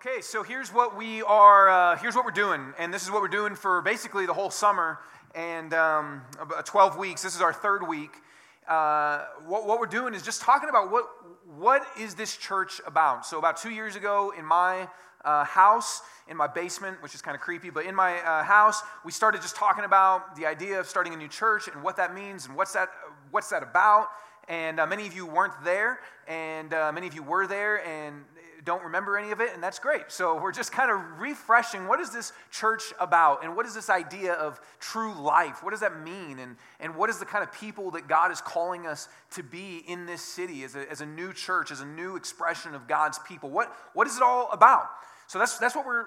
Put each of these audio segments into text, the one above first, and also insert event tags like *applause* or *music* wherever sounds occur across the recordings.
Okay, so here's what we are. Uh, here's what we're doing, and this is what we're doing for basically the whole summer and um, about 12 weeks. This is our third week. Uh, what, what we're doing is just talking about what what is this church about. So about two years ago, in my uh, house, in my basement, which is kind of creepy, but in my uh, house, we started just talking about the idea of starting a new church and what that means and what's that what's that about. And uh, many of you weren't there, and uh, many of you were there, and don't remember any of it, and that's great. So we're just kind of refreshing what is this church about, and what is this idea of true life? What does that mean? And, and what is the kind of people that God is calling us to be in this city as a, as a new church, as a new expression of God's people? What, what is it all about? So that's, that's what we're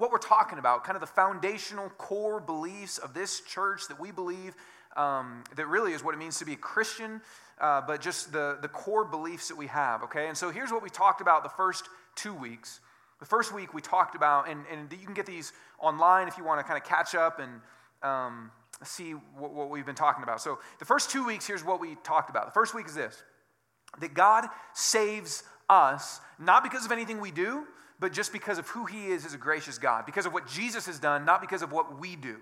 what we're talking about, kind of the foundational core beliefs of this church that we believe um, that really is what it means to be a Christian, uh, but just the, the core beliefs that we have, okay? And so here's what we talked about the first two weeks. The first week we talked about, and, and you can get these online if you want to kind of catch up and um, see what, what we've been talking about. So the first two weeks, here's what we talked about. The first week is this that God saves us, not because of anything we do, but just because of who He is as a gracious God, because of what Jesus has done, not because of what we do.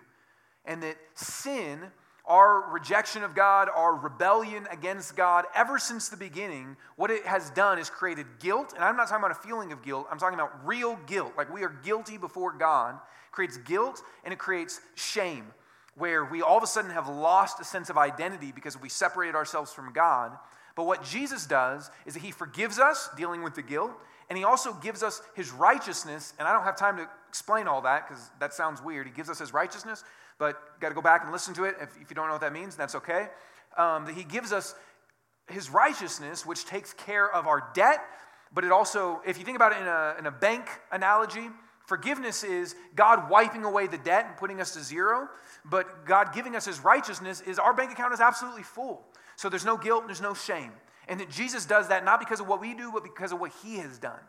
And that sin our rejection of God, our rebellion against God, ever since the beginning, what it has done is created guilt. And I'm not talking about a feeling of guilt, I'm talking about real guilt. Like we are guilty before God. It creates guilt and it creates shame, where we all of a sudden have lost a sense of identity because we separated ourselves from God. But what Jesus does is that he forgives us, dealing with the guilt, and he also gives us his righteousness. And I don't have time to explain all that because that sounds weird. He gives us his righteousness, but got to go back and listen to it. If, if, you don't know what that means, that's okay. Um, that he gives us his righteousness, which takes care of our debt, but it also, if you think about it in a, in a bank analogy, forgiveness is God wiping away the debt and putting us to zero, but God giving us his righteousness is our bank account is absolutely full. So there's no guilt, there's no shame. And that Jesus does that not because of what we do, but because of what he has done.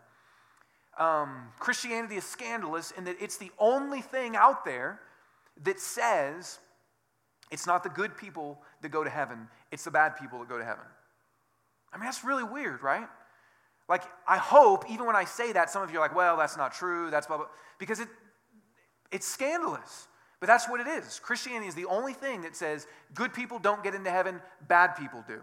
Um, Christianity is scandalous in that it's the only thing out there that says it's not the good people that go to heaven, it's the bad people that go to heaven. I mean, that's really weird, right? Like, I hope, even when I say that, some of you are like, well, that's not true, that's blah, blah, because it, it's scandalous. But that's what it is. Christianity is the only thing that says good people don't get into heaven, bad people do.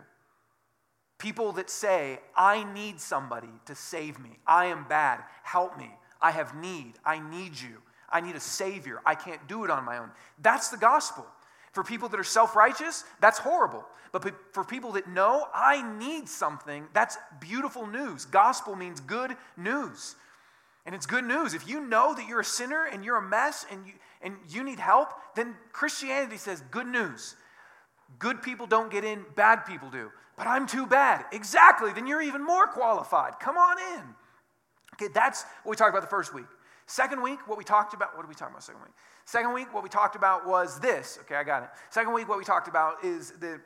People that say, I need somebody to save me. I am bad. Help me. I have need. I need you. I need a Savior. I can't do it on my own. That's the gospel. For people that are self righteous, that's horrible. But for people that know I need something, that's beautiful news. Gospel means good news. And it's good news. If you know that you're a sinner and you're a mess and you, and you need help, then Christianity says good news. Good people don't get in, bad people do. But I'm too bad. Exactly. Then you're even more qualified. Come on in. Okay, that's what we talked about the first week. Second week, what we talked about, what did we talk about second week? Second week, what we talked about was this. Okay, I got it. Second week, what we talked about is that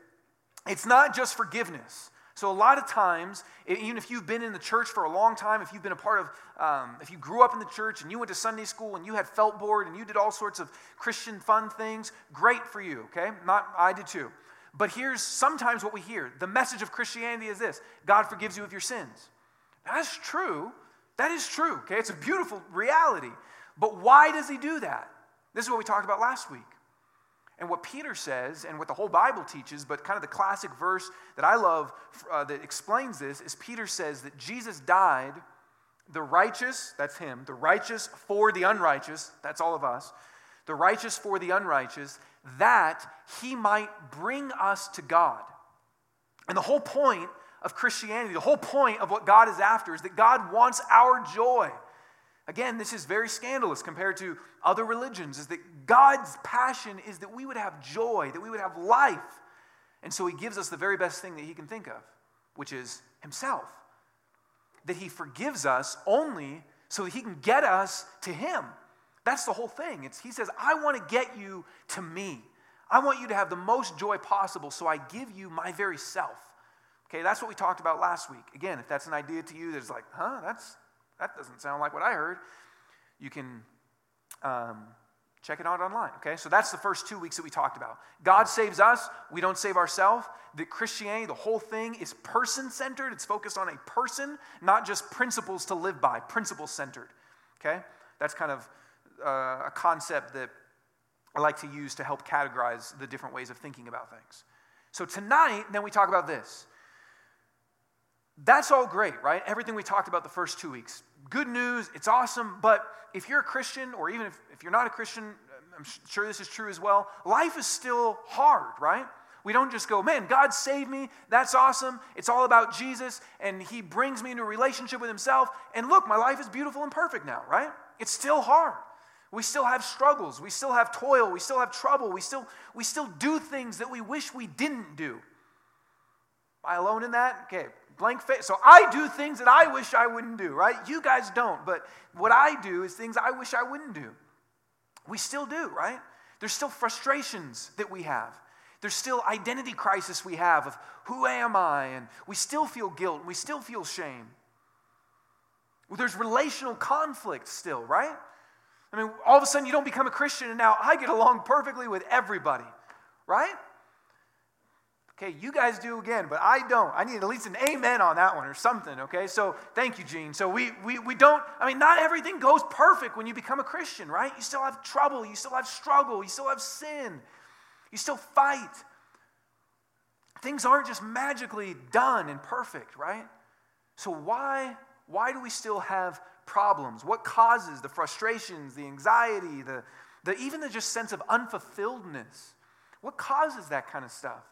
it's not just forgiveness. So, a lot of times, even if you've been in the church for a long time, if you've been a part of, um, if you grew up in the church and you went to Sunday school and you had felt board and you did all sorts of Christian fun things, great for you, okay? Not, I did too. But here's sometimes what we hear the message of Christianity is this God forgives you of your sins. That's true, that is true, okay? It's a beautiful reality. But why does he do that? This is what we talked about last week. And what Peter says, and what the whole Bible teaches, but kind of the classic verse that I love uh, that explains this, is Peter says that Jesus died, the righteous, that's him, the righteous for the unrighteous, that's all of us, the righteous for the unrighteous, that he might bring us to God. And the whole point of Christianity, the whole point of what God is after is that God wants our joy. Again, this is very scandalous compared to other religions, is that God's passion is that we would have joy, that we would have life. And so he gives us the very best thing that he can think of, which is himself. That he forgives us only so that he can get us to him. That's the whole thing. It's, he says, I want to get you to me. I want you to have the most joy possible, so I give you my very self. Okay, that's what we talked about last week. Again, if that's an idea to you that's like, huh, that's, that doesn't sound like what I heard, you can um, check it out online. Okay, so that's the first two weeks that we talked about. God saves us, we don't save ourselves. The Christianity, the whole thing is person centered, it's focused on a person, not just principles to live by, principle centered. Okay? That's kind of uh, a concept that I like to use to help categorize the different ways of thinking about things. So tonight, then we talk about this. That's all great, right? Everything we talked about the first two weeks. Good news, it's awesome, but if you're a Christian, or even if, if you're not a Christian, I'm sure this is true as well, life is still hard, right? We don't just go, man, God saved me. That's awesome. It's all about Jesus, and He brings me into a relationship with Himself. And look, my life is beautiful and perfect now, right? It's still hard. We still have struggles. We still have toil. We still have trouble. We still, we still do things that we wish we didn't do. Am I alone in that? Okay, blank face. So I do things that I wish I wouldn't do, right? You guys don't, but what I do is things I wish I wouldn't do. We still do, right? There's still frustrations that we have. There's still identity crisis we have of who am I? And we still feel guilt. We still feel shame. There's relational conflict still, right? I mean, all of a sudden you don't become a Christian and now I get along perfectly with everybody, right? Okay, you guys do again, but I don't. I need at least an amen on that one or something, okay? So thank you, Gene. So we, we, we don't, I mean, not everything goes perfect when you become a Christian, right? You still have trouble, you still have struggle, you still have sin, you still fight. Things aren't just magically done and perfect, right? So why, why do we still have problems? What causes the frustrations, the anxiety, the, the even the just sense of unfulfilledness? What causes that kind of stuff?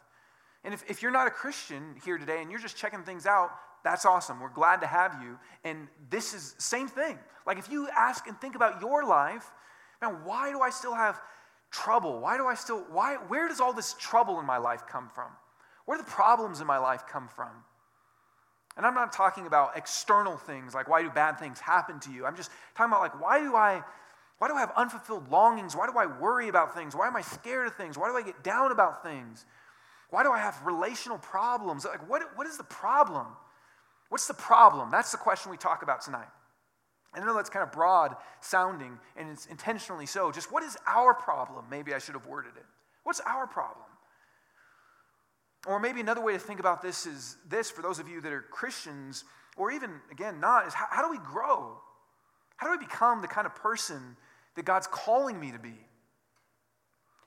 And if, if you're not a Christian here today and you're just checking things out, that's awesome. We're glad to have you. And this is same thing. Like if you ask and think about your life, man, why do I still have trouble? Why do I still why where does all this trouble in my life come from? Where do the problems in my life come from? And I'm not talking about external things like why do bad things happen to you. I'm just talking about like why do I why do I have unfulfilled longings? Why do I worry about things? Why am I scared of things? Why do I get down about things? Why do I have relational problems? Like what, what is the problem? What's the problem? That's the question we talk about tonight. And I know that's kind of broad sounding, and it's intentionally so. Just what is our problem? Maybe I should have worded it. What's our problem? Or maybe another way to think about this is this for those of you that are Christians, or even, again, not, is how, how do we grow? How do I become the kind of person that God's calling me to be?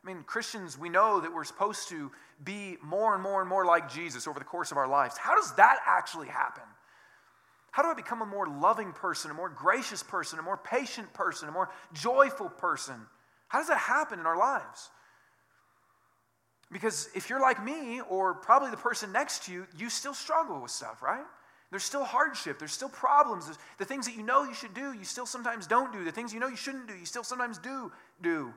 I mean, Christians, we know that we're supposed to be more and more and more like Jesus over the course of our lives. How does that actually happen? How do I become a more loving person, a more gracious person, a more patient person, a more joyful person? How does that happen in our lives? Because if you're like me, or probably the person next to you, you still struggle with stuff, right? There's still hardship. There's still problems. The things that you know you should do, you still sometimes don't do. The things you know you shouldn't do, you still sometimes do do.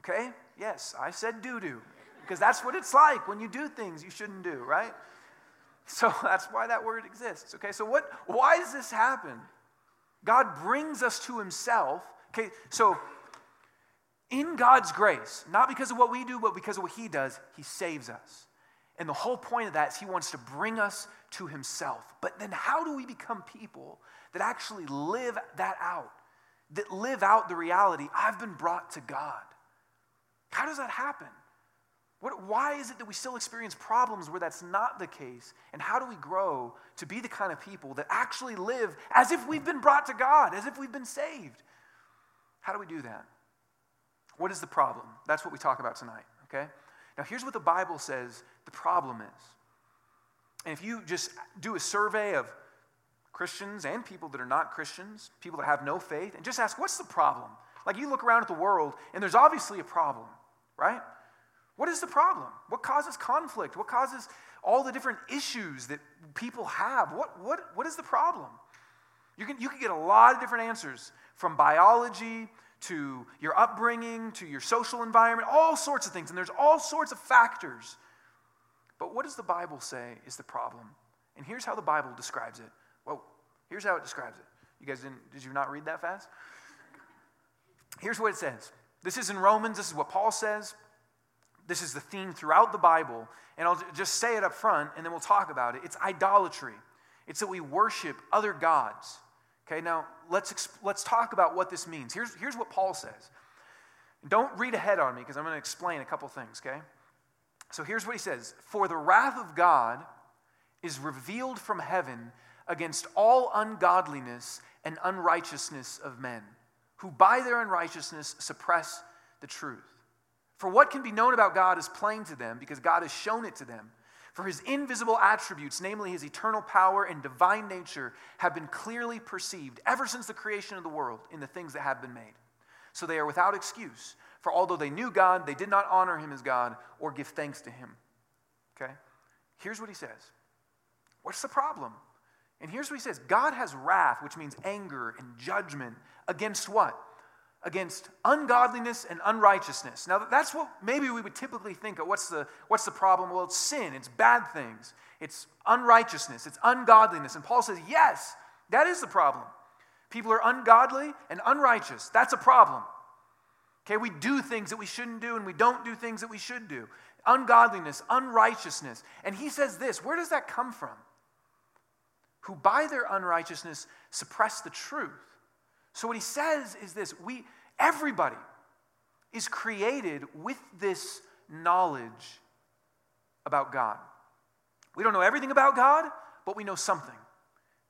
Okay? Yes, I said do do. Because that's what it's like when you do things you shouldn't do, right? So *laughs* that's why that word exists. Okay, so what why does this happen? God brings us to himself. Okay, so in God's grace, not because of what we do, but because of what He does, He saves us. And the whole point of that is He wants to bring us to Himself. But then, how do we become people that actually live that out? That live out the reality, I've been brought to God. How does that happen? What, why is it that we still experience problems where that's not the case? And how do we grow to be the kind of people that actually live as if we've been brought to God, as if we've been saved? How do we do that? What is the problem? That's what we talk about tonight, okay? Now, here's what the Bible says the problem is. And if you just do a survey of Christians and people that are not Christians, people that have no faith, and just ask, what's the problem? Like you look around at the world, and there's obviously a problem, right? What is the problem? What causes conflict? What causes all the different issues that people have? What, what, what is the problem? You can, you can get a lot of different answers from biology to your upbringing, to your social environment, all sorts of things. And there's all sorts of factors. But what does the Bible say is the problem? And here's how the Bible describes it. Well, here's how it describes it. You guys didn't, did you not read that fast? Here's what it says. This is in Romans. This is what Paul says. This is the theme throughout the Bible. And I'll just say it up front and then we'll talk about it. It's idolatry, it's that we worship other gods. Okay, now let's, let's talk about what this means. Here's, here's what Paul says. Don't read ahead on me because I'm going to explain a couple things, okay? So here's what he says For the wrath of God is revealed from heaven against all ungodliness and unrighteousness of men, who by their unrighteousness suppress the truth. For what can be known about God is plain to them, because God has shown it to them. For his invisible attributes, namely his eternal power and divine nature, have been clearly perceived ever since the creation of the world in the things that have been made. So they are without excuse. For although they knew God, they did not honor him as God or give thanks to him. Okay? Here's what he says What's the problem? And here's what he says God has wrath, which means anger and judgment, against what? Against ungodliness and unrighteousness. Now, that's what maybe we would typically think of. What's the, what's the problem? Well, it's sin, it's bad things, it's unrighteousness, it's ungodliness. And Paul says, yes, that is the problem. People are ungodly and unrighteous. That's a problem. Okay, we do things that we shouldn't do and we don't do things that we should do. Ungodliness, unrighteousness. And he says this where does that come from? Who by their unrighteousness suppress the truth. So what he says is this we everybody is created with this knowledge about God. We don't know everything about God, but we know something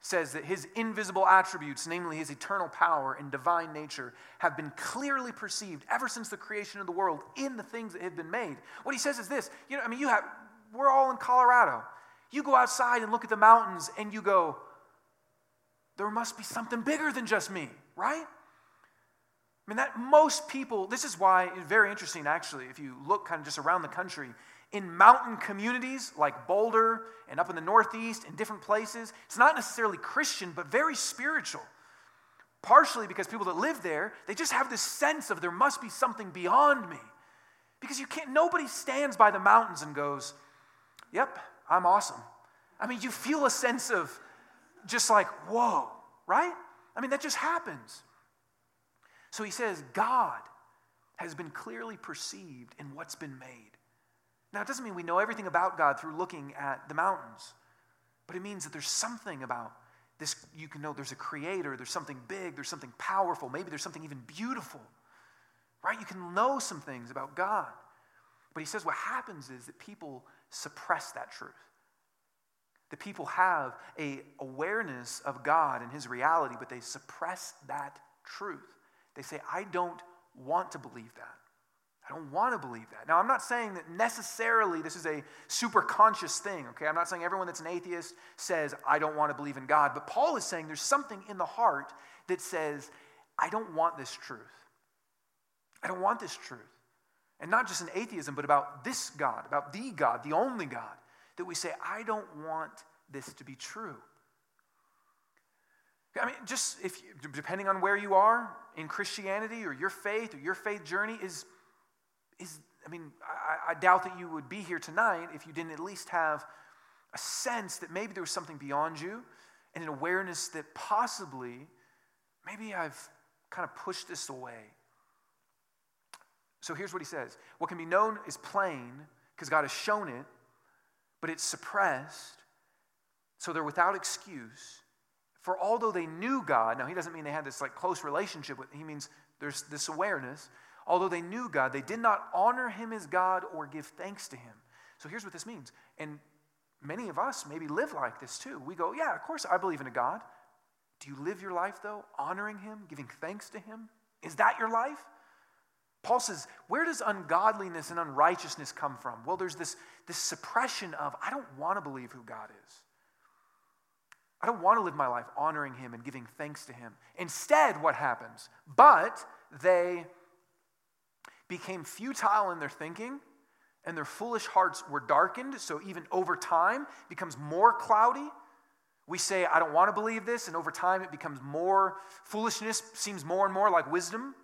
says that his invisible attributes, namely his eternal power and divine nature, have been clearly perceived ever since the creation of the world in the things that have been made. What he says is this you know, I mean, you have, we're all in Colorado. You go outside and look at the mountains and you go, there must be something bigger than just me, right? I mean, that most people, this is why it's very interesting actually, if you look kind of just around the country, in mountain communities like Boulder and up in the Northeast and different places, it's not necessarily Christian, but very spiritual. Partially because people that live there, they just have this sense of there must be something beyond me. Because you can't, nobody stands by the mountains and goes, Yep, I'm awesome. I mean, you feel a sense of just like, whoa, right? I mean, that just happens. So he says, God has been clearly perceived in what's been made. Now, it doesn't mean we know everything about God through looking at the mountains, but it means that there's something about this. You can know there's a creator, there's something big, there's something powerful, maybe there's something even beautiful, right? You can know some things about God. But he says what happens is that people suppress that truth. The people have a awareness of God and his reality, but they suppress that truth. They say, I don't want to believe that. I don't want to believe that. Now, I'm not saying that necessarily this is a super conscious thing, okay? I'm not saying everyone that's an atheist says, I don't want to believe in God. But Paul is saying there's something in the heart that says, I don't want this truth. I don't want this truth. And not just in atheism, but about this God, about the God, the only God, that we say, I don't want this to be true. I mean, just if depending on where you are in Christianity or your faith or your faith journey is is, I mean, I, I doubt that you would be here tonight if you didn't at least have a sense that maybe there was something beyond you and an awareness that possibly, maybe I've kind of pushed this away. So here's what he says What can be known is plain because God has shown it, but it's suppressed, so they're without excuse. For although they knew God, now he doesn't mean they had this like close relationship with, he means there's this awareness. Although they knew God, they did not honor him as God or give thanks to him. So here's what this means. And many of us maybe live like this too. We go, yeah, of course I believe in a God. Do you live your life though, honoring him, giving thanks to him? Is that your life? Paul says, where does ungodliness and unrighteousness come from? Well, there's this, this suppression of, I don't want to believe who God is. I don't want to live my life honoring him and giving thanks to him. Instead, what happens? But they became futile in their thinking and their foolish hearts were darkened. So even over time becomes more cloudy. We say, I don't want to believe this, and over time it becomes more foolishness, seems more and more like wisdom.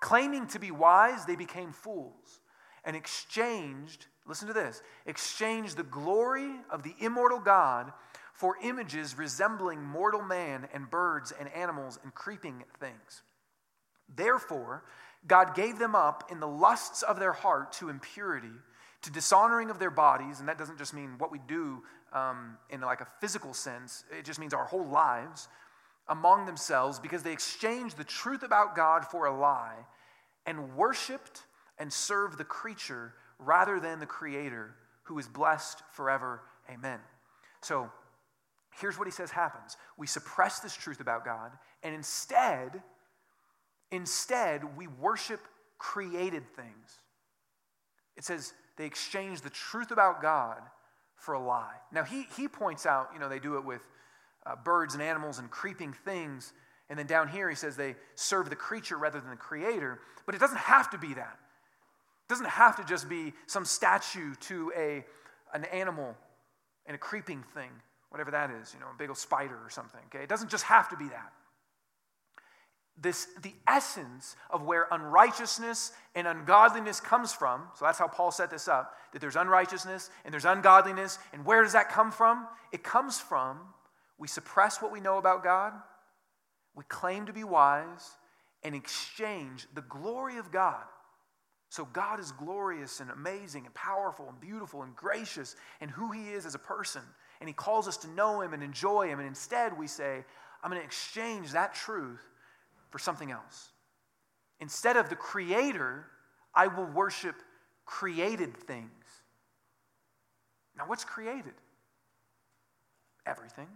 Claiming to be wise, they became fools and exchanged, listen to this, exchanged the glory of the immortal God for images resembling mortal man and birds and animals and creeping things. Therefore, God gave them up in the lusts of their heart to impurity, to dishonoring of their bodies, and that doesn't just mean what we do um, in like a physical sense, it just means our whole lives, among themselves, because they exchanged the truth about God for a lie and worshiped and served the creature rather than the Creator, who is blessed forever. Amen. So, here's what he says happens we suppress this truth about God, and instead, instead, we worship created things. It says they exchange the truth about God for a lie. Now, he, he points out, you know, they do it with uh, birds and animals and creeping things. And then down here, he says they serve the creature rather than the creator. But it doesn't have to be that. It doesn't have to just be some statue to a, an animal and a creeping thing, whatever that is, you know, a big old spider or something. Okay? It doesn't just have to be that this the essence of where unrighteousness and ungodliness comes from so that's how paul set this up that there's unrighteousness and there's ungodliness and where does that come from it comes from we suppress what we know about god we claim to be wise and exchange the glory of god so god is glorious and amazing and powerful and beautiful and gracious and who he is as a person and he calls us to know him and enjoy him and instead we say i'm going to exchange that truth for something else. Instead of the Creator, I will worship created things. Now, what's created? Everything.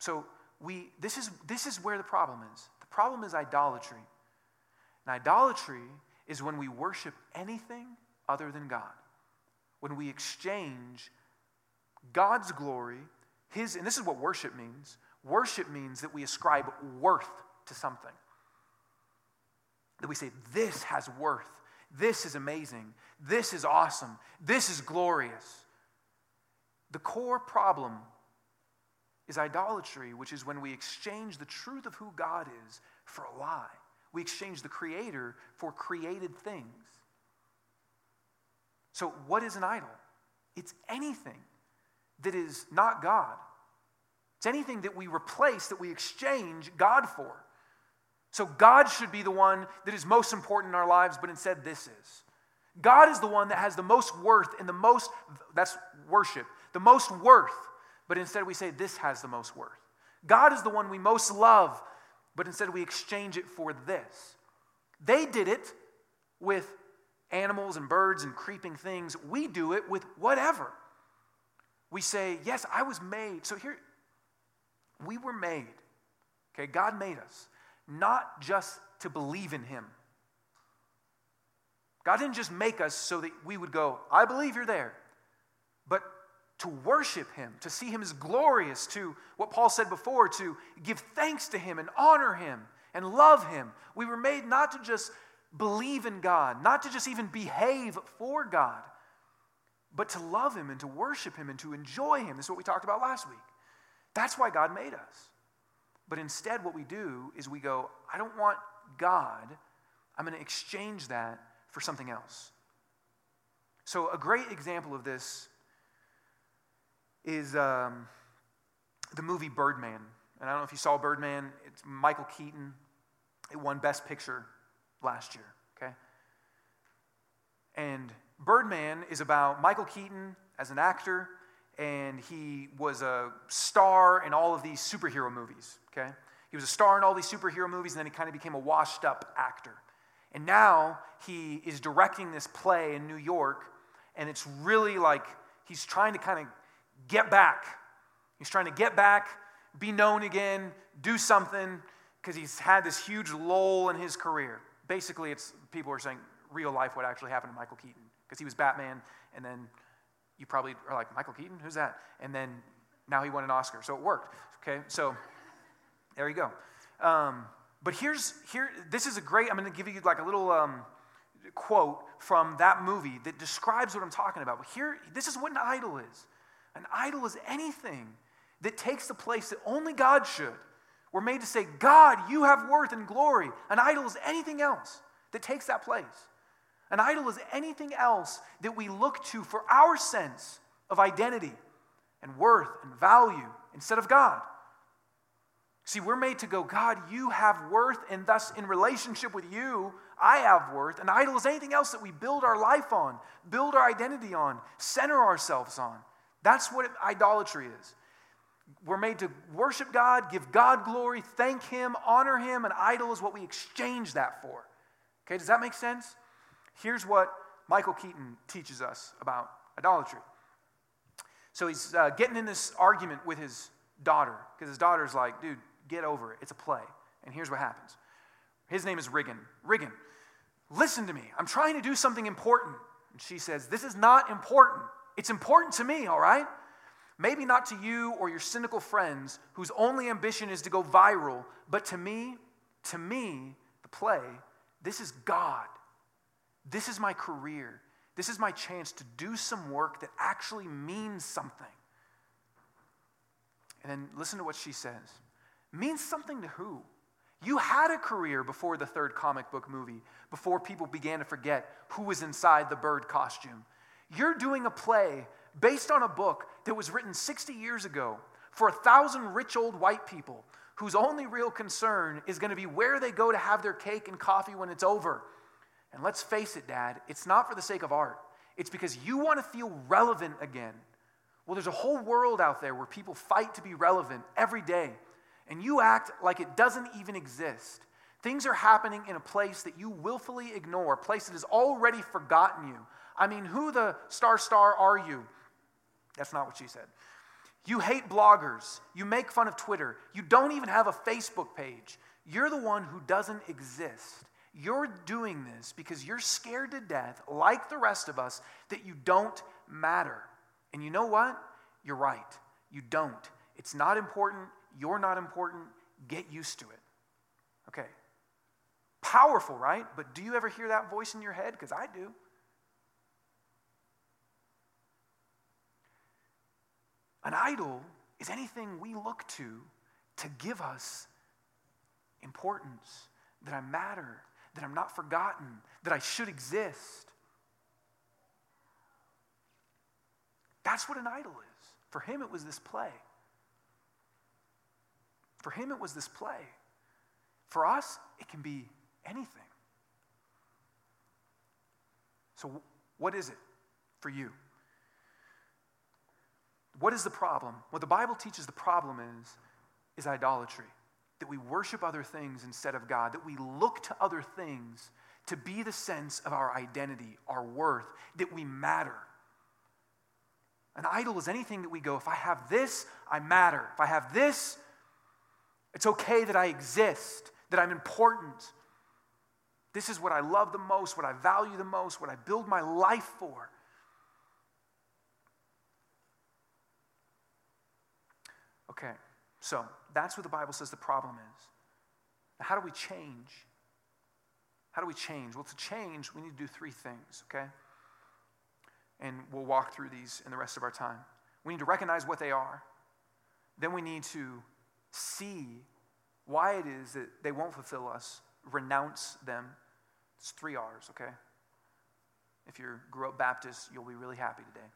So, we, this, is, this is where the problem is. The problem is idolatry. And idolatry is when we worship anything other than God. When we exchange God's glory, His, and this is what worship means Worship means that we ascribe worth to something. That we say, this has worth. This is amazing. This is awesome. This is glorious. The core problem is idolatry, which is when we exchange the truth of who God is for a lie. We exchange the Creator for created things. So, what is an idol? It's anything that is not God. It's anything that we replace, that we exchange God for. So God should be the one that is most important in our lives, but instead this is. God is the one that has the most worth and the most, that's worship, the most worth, but instead we say this has the most worth. God is the one we most love, but instead we exchange it for this. They did it with animals and birds and creeping things. We do it with whatever. We say, Yes, I was made. So here, we were made, okay? God made us, not just to believe in Him. God didn't just make us so that we would go, I believe you're there, but to worship Him, to see Him as glorious, to what Paul said before, to give thanks to Him and honor Him and love Him. We were made not to just believe in God, not to just even behave for God, but to love Him and to worship Him and to enjoy Him. This is what we talked about last week. That's why God made us. But instead, what we do is we go, I don't want God. I'm going to exchange that for something else. So, a great example of this is um, the movie Birdman. And I don't know if you saw Birdman, it's Michael Keaton. It won Best Picture last year, okay? And Birdman is about Michael Keaton as an actor and he was a star in all of these superhero movies, okay? He was a star in all these superhero movies, and then he kind of became a washed up actor. And now he is directing this play in New York, and it's really like he's trying to kind of get back. He's trying to get back, be known again, do something, because he's had this huge lull in his career. Basically, it's people are saying real life what actually happened to Michael Keaton, because he was Batman, and then you probably are like, Michael Keaton? Who's that? And then now he won an Oscar. So it worked. Okay, so there you go. Um, but here's, here, this is a great, I'm going to give you like a little um, quote from that movie that describes what I'm talking about. But here, this is what an idol is an idol is anything that takes the place that only God should. We're made to say, God, you have worth and glory. An idol is anything else that takes that place. An idol is anything else that we look to for our sense of identity and worth and value instead of God. See, we're made to go, God, you have worth, and thus in relationship with you, I have worth. An idol is anything else that we build our life on, build our identity on, center ourselves on. That's what idolatry is. We're made to worship God, give God glory, thank Him, honor Him. An idol is what we exchange that for. Okay, does that make sense? Here's what Michael Keaton teaches us about idolatry. So he's uh, getting in this argument with his daughter because his daughter's like, dude, get over it. It's a play. And here's what happens his name is Riggan. Riggan, listen to me. I'm trying to do something important. And she says, This is not important. It's important to me, all right? Maybe not to you or your cynical friends whose only ambition is to go viral, but to me, to me, the play, this is God. This is my career. This is my chance to do some work that actually means something. And then listen to what she says. Means something to who? You had a career before the third comic book movie, before people began to forget who was inside the bird costume. You're doing a play based on a book that was written 60 years ago for a thousand rich old white people whose only real concern is going to be where they go to have their cake and coffee when it's over. And let's face it, Dad, it's not for the sake of art, it's because you want to feel relevant again. Well, there's a whole world out there where people fight to be relevant every day, and you act like it doesn't even exist. Things are happening in a place that you willfully ignore, a place that has already forgotten you. I mean, who the star star are you? That's not what she said. You hate bloggers. You make fun of Twitter. You don't even have a Facebook page. You're the one who doesn't exist. You're doing this because you're scared to death, like the rest of us, that you don't matter. And you know what? You're right. You don't. It's not important. You're not important. Get used to it. Okay. Powerful, right? But do you ever hear that voice in your head? Because I do. An idol is anything we look to to give us importance, that I matter, that I'm not forgotten, that I should exist. That's what an idol is. For him, it was this play. For him, it was this play. For us, it can be anything. So, what is it for you? What is the problem? What the Bible teaches the problem is, is idolatry that we worship other things instead of God, that we look to other things to be the sense of our identity, our worth, that we matter. An idol is anything that we go, if I have this, I matter. If I have this, it's okay that I exist, that I'm important. This is what I love the most, what I value the most, what I build my life for. Okay. So that's what the Bible says the problem is. Now, how do we change? How do we change? Well, to change, we need to do three things, okay? And we'll walk through these in the rest of our time. We need to recognize what they are. Then we need to see why it is that they won't fulfill us, renounce them. It's three R's, okay? If you grew up Baptist, you'll be really happy today,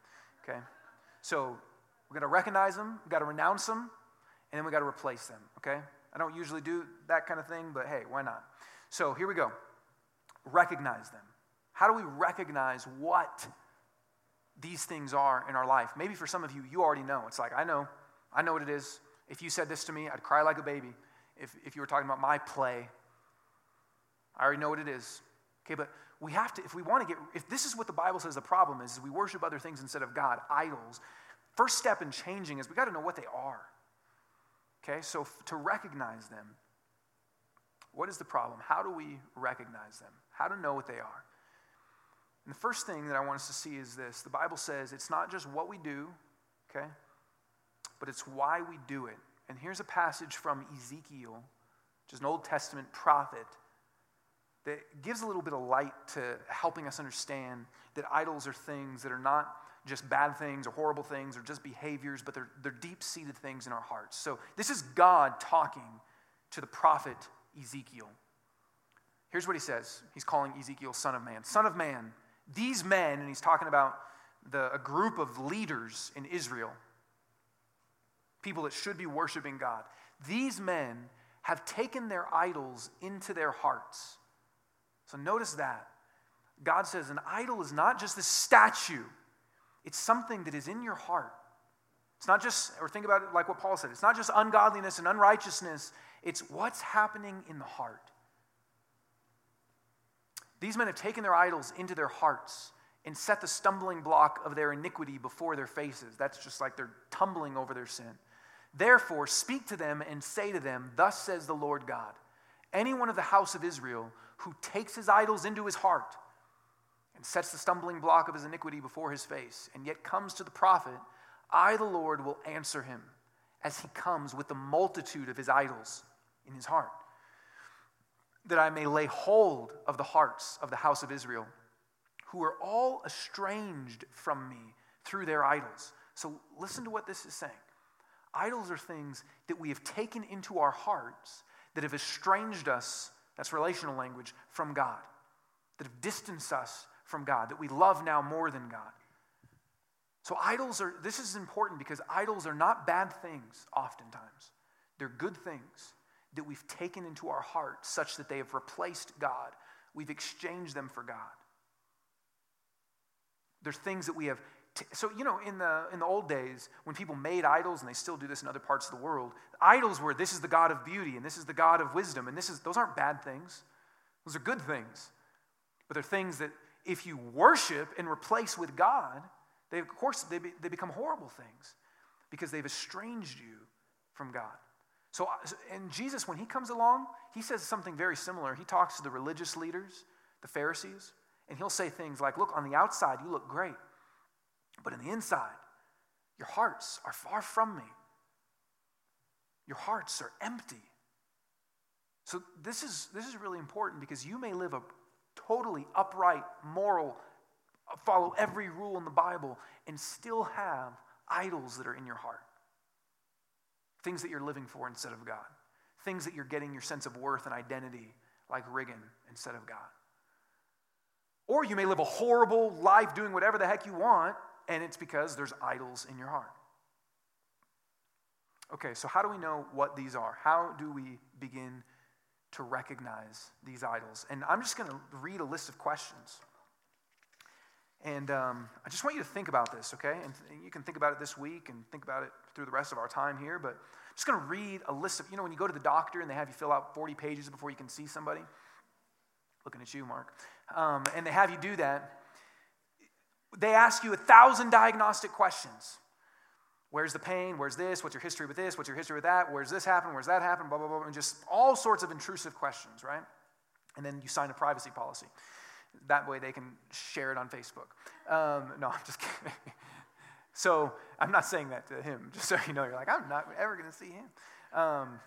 okay? So we're going to recognize them, we've got to renounce them, and then we've got to replace them, okay? I don't usually do that kind of thing, but hey, why not? So here we go. Recognize them. How do we recognize what these things are in our life? Maybe for some of you, you already know. It's like, I know. I know what it is. If you said this to me, I'd cry like a baby. If, if you were talking about my play, I already know what it is. Okay, but we have to, if we want to get, if this is what the Bible says the problem is, is we worship other things instead of God, idols. First step in changing is we got to know what they are. Okay, so f- to recognize them, what is the problem? How do we recognize them? How to know what they are? And the first thing that I want us to see is this the Bible says it's not just what we do, okay, but it's why we do it. And here's a passage from Ezekiel, which is an Old Testament prophet, that gives a little bit of light to helping us understand that idols are things that are not just bad things or horrible things or just behaviors, but they're, they're deep seated things in our hearts. So this is God talking to the prophet Ezekiel. Here's what he says He's calling Ezekiel son of man. Son of man, these men, and he's talking about the, a group of leaders in Israel, people that should be worshiping God. These men have taken their idols into their hearts. So notice that. God says an idol is not just a statue it's something that is in your heart. It's not just, or think about it like what Paul said, it's not just ungodliness and unrighteousness, it's what's happening in the heart. These men have taken their idols into their hearts, and set the stumbling block of their iniquity before their faces. That's just like they're tumbling over their sin. Therefore, speak to them and say to them, Thus says the Lord God Anyone of the house of Israel who takes his idols into his heart and sets the stumbling block of his iniquity before his face, and yet comes to the prophet, I, the Lord, will answer him as he comes with the multitude of his idols in his heart, that I may lay hold of the hearts of the house of Israel, who are all estranged from me through their idols. So listen to what this is saying. Idols are things that we have taken into our hearts that have estranged us, that's relational language, from God, that have distanced us from God, that we love now more than God. So, idols are, this is important because idols are not bad things oftentimes. They're good things that we've taken into our hearts such that they have replaced God. We've exchanged them for God. They're things that we have so you know in the in the old days when people made idols and they still do this in other parts of the world idols were this is the god of beauty and this is the god of wisdom and this is those aren't bad things those are good things but they're things that if you worship and replace with god they of course they, be, they become horrible things because they've estranged you from god so and jesus when he comes along he says something very similar he talks to the religious leaders the pharisees and he'll say things like look on the outside you look great but in the inside, your hearts are far from me. Your hearts are empty. So this is this is really important because you may live a totally upright, moral, follow every rule in the Bible and still have idols that are in your heart. Things that you're living for instead of God. Things that you're getting your sense of worth and identity like Riggan instead of God. Or you may live a horrible life doing whatever the heck you want and it's because there's idols in your heart. Okay, so how do we know what these are? How do we begin to recognize these idols? And I'm just going to read a list of questions. And um, I just want you to think about this, okay? And you can think about it this week and think about it through the rest of our time here. But I'm just going to read a list of, you know, when you go to the doctor and they have you fill out 40 pages before you can see somebody. Looking at you, Mark. Um, and they have you do that they ask you a thousand diagnostic questions. Where's the pain? Where's this? What's your history with this? What's your history with that? Where's this happen? Where's that happen? Blah, blah, blah. And just all sorts of intrusive questions, right? And then you sign a privacy policy. That way they can share it on Facebook. Um, no, *laughs* I'm just kidding. so I'm not saying that to him, *laughs* just so you know. You're like, I'm not ever going to see him. Um,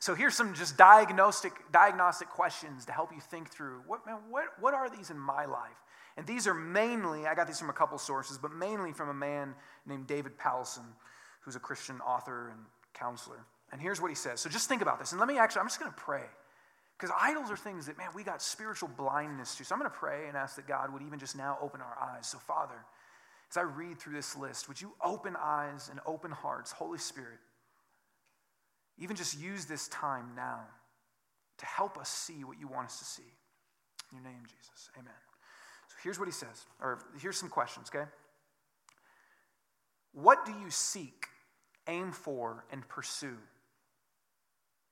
so here's some just diagnostic, diagnostic questions to help you think through what, man, what, what are these in my life? And these are mainly, I got these from a couple sources, but mainly from a man named David Powlison, who's a Christian author and counselor. And here's what he says. So just think about this. And let me actually, I'm just going to pray. Because idols are things that, man, we got spiritual blindness to. So I'm going to pray and ask that God would even just now open our eyes. So, Father, as I read through this list, would you open eyes and open hearts, Holy Spirit? Even just use this time now to help us see what you want us to see. In your name, Jesus. Amen here's what he says, or here's some questions, okay? What do you seek, aim for, and pursue?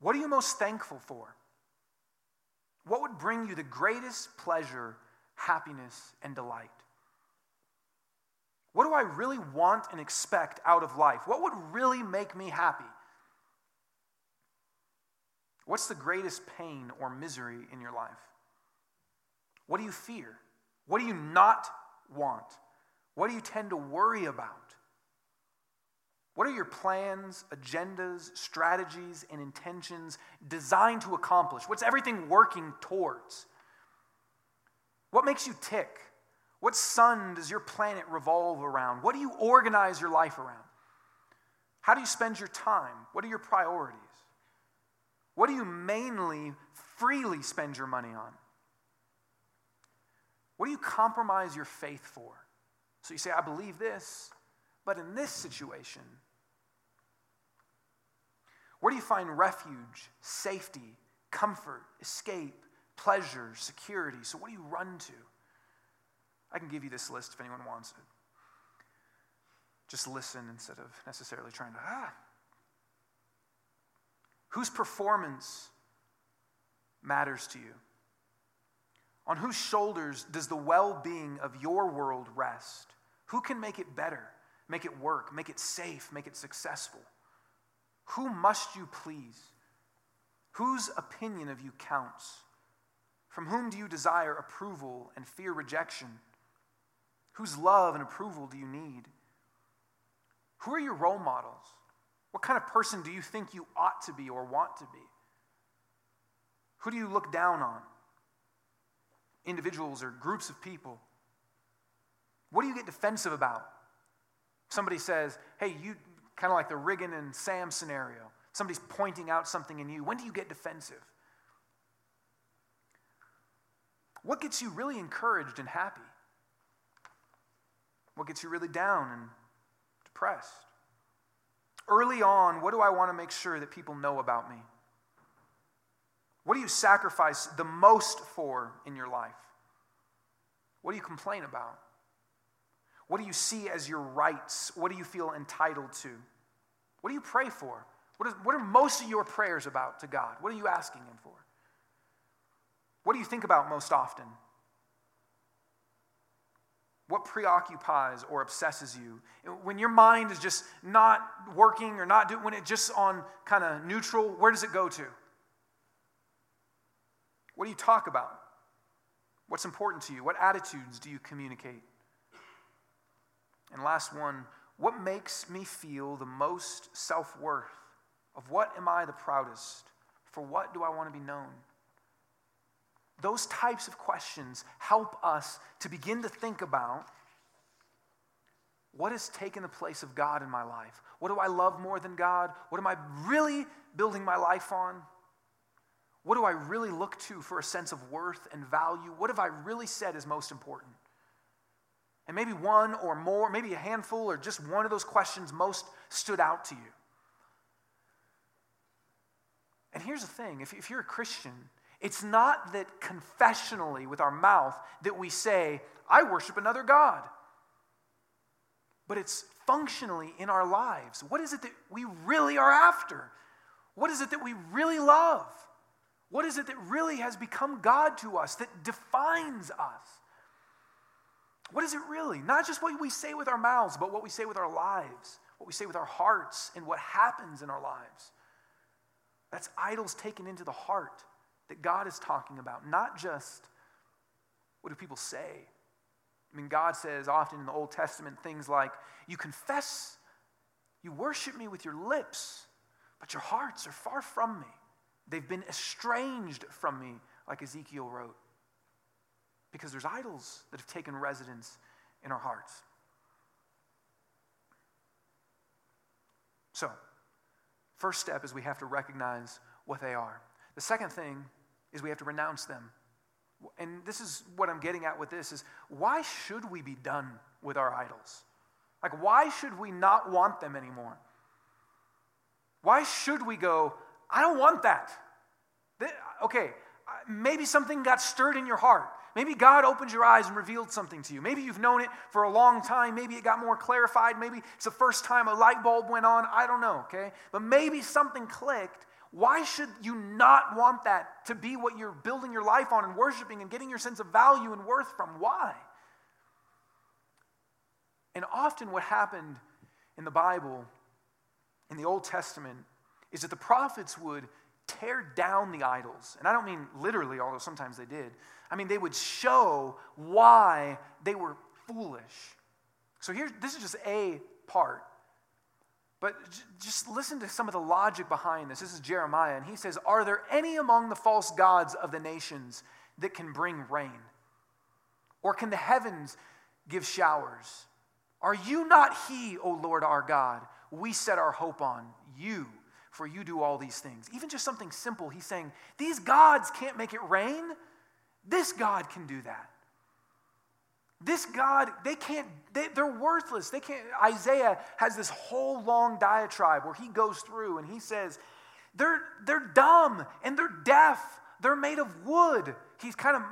What are you most thankful for? What would bring you the greatest pleasure, happiness, and delight? What do I really want and expect out of life? What would really make me happy? What's the greatest pain or misery in your life? What do you fear? What do you not want? What do you tend to worry about? What are your plans, agendas, strategies, and intentions designed to accomplish? What's everything working towards? What makes you tick? What sun does your planet revolve around? What do you organize your life around? How do you spend your time? What are your priorities? What do you mainly freely spend your money on? What do you compromise your faith for? So you say, I believe this, but in this situation, where do you find refuge, safety, comfort, escape, pleasure, security? So what do you run to? I can give you this list if anyone wants it. Just listen instead of necessarily trying to, ah. Whose performance matters to you? On whose shoulders does the well being of your world rest? Who can make it better, make it work, make it safe, make it successful? Who must you please? Whose opinion of you counts? From whom do you desire approval and fear rejection? Whose love and approval do you need? Who are your role models? What kind of person do you think you ought to be or want to be? Who do you look down on? Individuals or groups of people? What do you get defensive about? Somebody says, hey, you kind of like the Riggan and Sam scenario. Somebody's pointing out something in you. When do you get defensive? What gets you really encouraged and happy? What gets you really down and depressed? Early on, what do I want to make sure that people know about me? What do you sacrifice the most for in your life? What do you complain about? What do you see as your rights? What do you feel entitled to? What do you pray for? What, is, what are most of your prayers about to God? What are you asking Him for? What do you think about most often? What preoccupies or obsesses you? When your mind is just not working or not doing, when it's just on kind of neutral, where does it go to? What do you talk about? What's important to you? What attitudes do you communicate? And last one, what makes me feel the most self worth? Of what am I the proudest? For what do I want to be known? Those types of questions help us to begin to think about what has taken the place of God in my life? What do I love more than God? What am I really building my life on? What do I really look to for a sense of worth and value? What have I really said is most important? And maybe one or more, maybe a handful or just one of those questions most stood out to you. And here's the thing if, if you're a Christian, it's not that confessionally with our mouth that we say, I worship another God. But it's functionally in our lives. What is it that we really are after? What is it that we really love? What is it that really has become God to us, that defines us? What is it really? Not just what we say with our mouths, but what we say with our lives, what we say with our hearts, and what happens in our lives. That's idols taken into the heart that God is talking about, not just what do people say. I mean, God says often in the Old Testament things like, You confess, you worship me with your lips, but your hearts are far from me. They've been estranged from me, like Ezekiel wrote because there's idols that have taken residence in our hearts. So, first step is we have to recognize what they are. The second thing is we have to renounce them. And this is what I'm getting at with this is why should we be done with our idols? Like why should we not want them anymore? Why should we go, I don't want that? Okay, uh, maybe something got stirred in your heart. Maybe God opened your eyes and revealed something to you. Maybe you've known it for a long time. Maybe it got more clarified. Maybe it's the first time a light bulb went on. I don't know, okay? But maybe something clicked. Why should you not want that to be what you're building your life on and worshiping and getting your sense of value and worth from? Why? And often, what happened in the Bible, in the Old Testament, is that the prophets would tear down the idols. And I don't mean literally, although sometimes they did. I mean, they would show why they were foolish. So here, this is just a part. But just listen to some of the logic behind this. This is Jeremiah, and he says, Are there any among the false gods of the nations that can bring rain? Or can the heavens give showers? Are you not he, O Lord our God? We set our hope on you for you do all these things. Even just something simple, he's saying, These gods can't make it rain. This God can do that. This God, they can't, they, they're worthless. They can't. Isaiah has this whole long diatribe where he goes through and he says, they're, they're dumb and they're deaf. They're made of wood. He's kind of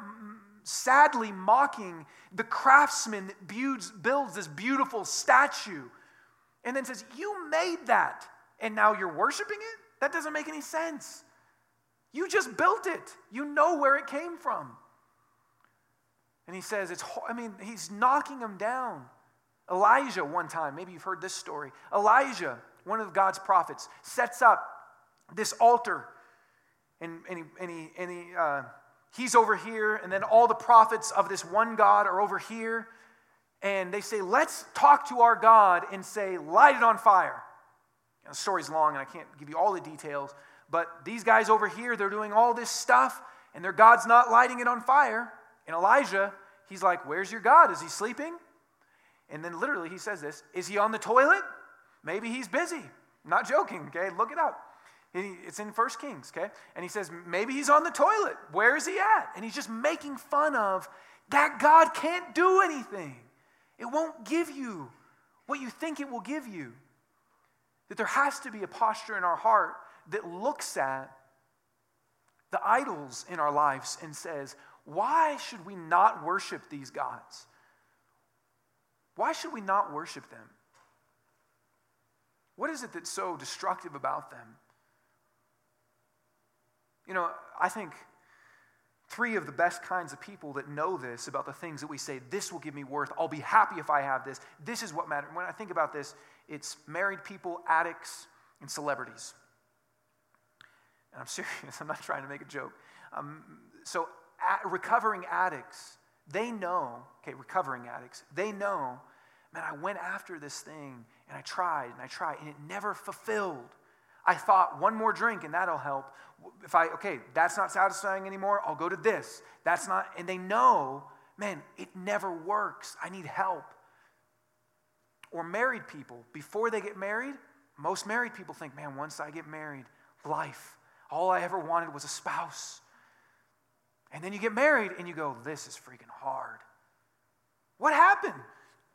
sadly mocking the craftsman that builds, builds this beautiful statue and then says, You made that and now you're worshiping it? That doesn't make any sense. You just built it, you know where it came from. And he says, it's, I mean, he's knocking them down. Elijah, one time, maybe you've heard this story. Elijah, one of God's prophets, sets up this altar, and, and, he, and, he, and he, uh, he's over here, and then all the prophets of this one God are over here, and they say, Let's talk to our God and say, Light it on fire. The story's long, and I can't give you all the details, but these guys over here, they're doing all this stuff, and their God's not lighting it on fire. And Elijah, he's like, Where's your God? Is he sleeping? And then literally he says this Is he on the toilet? Maybe he's busy. I'm not joking, okay? Look it up. It's in First Kings, okay? And he says, maybe he's on the toilet. Where is he at? And he's just making fun of that God can't do anything. It won't give you what you think it will give you. That there has to be a posture in our heart that looks at the idols in our lives and says, why should we not worship these gods? Why should we not worship them? What is it that's so destructive about them? You know, I think three of the best kinds of people that know this about the things that we say, this will give me worth, I'll be happy if I have this, this is what matters. When I think about this, it's married people, addicts, and celebrities. And I'm *laughs* serious, I'm not trying to make a joke. Um, so, recovering addicts, they know, okay, recovering addicts, they know, man, I went after this thing and I tried and I tried and it never fulfilled. I thought one more drink and that'll help. If I, okay, that's not satisfying anymore, I'll go to this. That's not, and they know, man, it never works. I need help. Or married people, before they get married, most married people think, man, once I get married, life, all I ever wanted was a spouse. And then you get married and you go, this is freaking hard. What happened?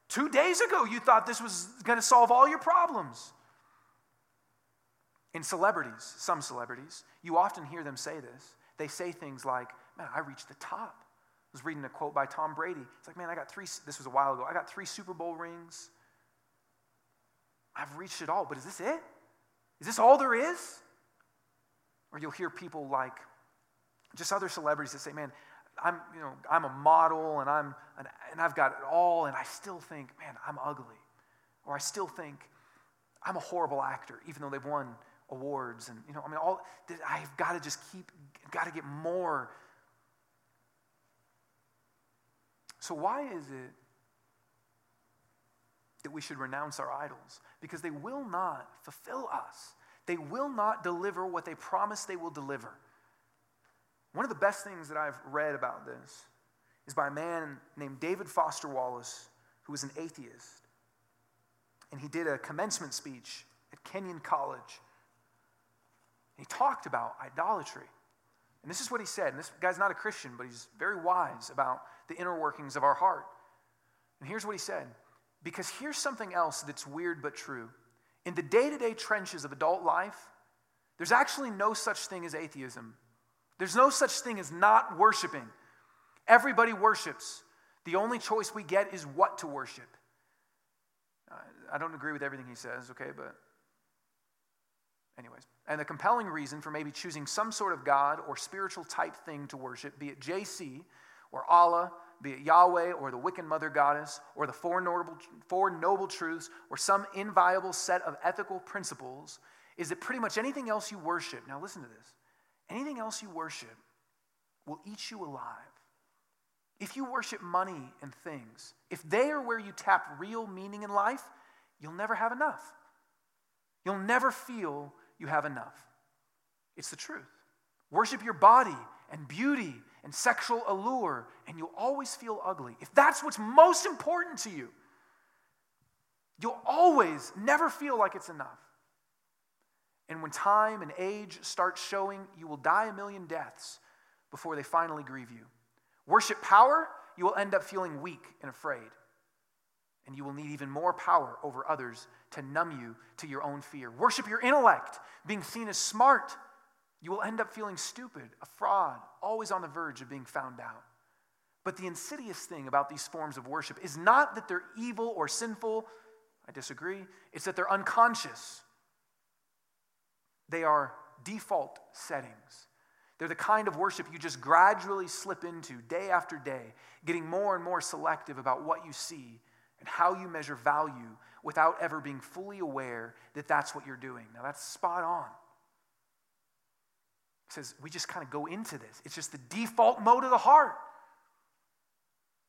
Two days ago, you thought this was going to solve all your problems. In celebrities, some celebrities, you often hear them say this. They say things like, Man, I reached the top. I was reading a quote by Tom Brady. It's like, Man, I got three, this was a while ago, I got three Super Bowl rings. I've reached it all, but is this it? Is this all there is? Or you'll hear people like, just other celebrities that say, Man, I'm, you know, I'm a model and, I'm, and I've got it all, and I still think, man, I'm ugly. Or I still think I'm a horrible actor, even though they've won awards and you know i mean all i've got to just keep got to get more so why is it that we should renounce our idols because they will not fulfill us they will not deliver what they promise they will deliver one of the best things that i've read about this is by a man named david foster wallace who was an atheist and he did a commencement speech at kenyon college he talked about idolatry. And this is what he said. And this guy's not a Christian, but he's very wise about the inner workings of our heart. And here's what he said because here's something else that's weird but true. In the day to day trenches of adult life, there's actually no such thing as atheism. There's no such thing as not worshiping. Everybody worships. The only choice we get is what to worship. I don't agree with everything he says, okay, but anyways. And the compelling reason for maybe choosing some sort of God or spiritual type thing to worship, be it JC or Allah, be it Yahweh or the Wiccan Mother Goddess or the Four Noble, four noble Truths or some inviolable set of ethical principles, is that pretty much anything else you worship, now listen to this, anything else you worship will eat you alive. If you worship money and things, if they are where you tap real meaning in life, you'll never have enough. You'll never feel you have enough. It's the truth. Worship your body and beauty and sexual allure, and you'll always feel ugly. If that's what's most important to you, you'll always never feel like it's enough. And when time and age start showing, you will die a million deaths before they finally grieve you. Worship power, you will end up feeling weak and afraid. And you will need even more power over others to numb you to your own fear. Worship your intellect, being seen as smart. You will end up feeling stupid, a fraud, always on the verge of being found out. But the insidious thing about these forms of worship is not that they're evil or sinful. I disagree. It's that they're unconscious. They are default settings. They're the kind of worship you just gradually slip into day after day, getting more and more selective about what you see and how you measure value without ever being fully aware that that's what you're doing. Now, that's spot on. Says we just kind of go into this. It's just the default mode of the heart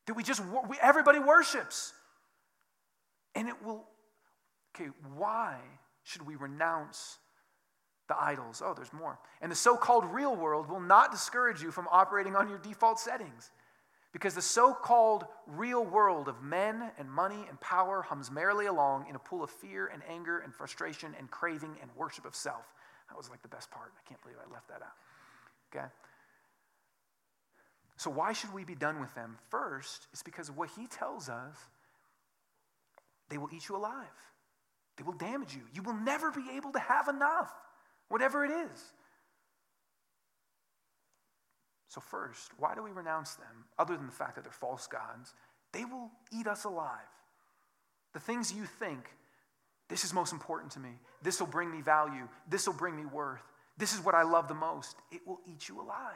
that we just, we, everybody worships. And it will, okay, why should we renounce the idols? Oh, there's more. And the so called real world will not discourage you from operating on your default settings. Because the so called real world of men and money and power hums merrily along in a pool of fear and anger and frustration and craving and worship of self. That was like the best part. I can't believe I left that out. Okay? So, why should we be done with them? First, it's because of what he tells us they will eat you alive, they will damage you. You will never be able to have enough, whatever it is. So, first, why do we renounce them? Other than the fact that they're false gods, they will eat us alive. The things you think, this is most important to me, this will bring me value, this will bring me worth, this is what I love the most, it will eat you alive.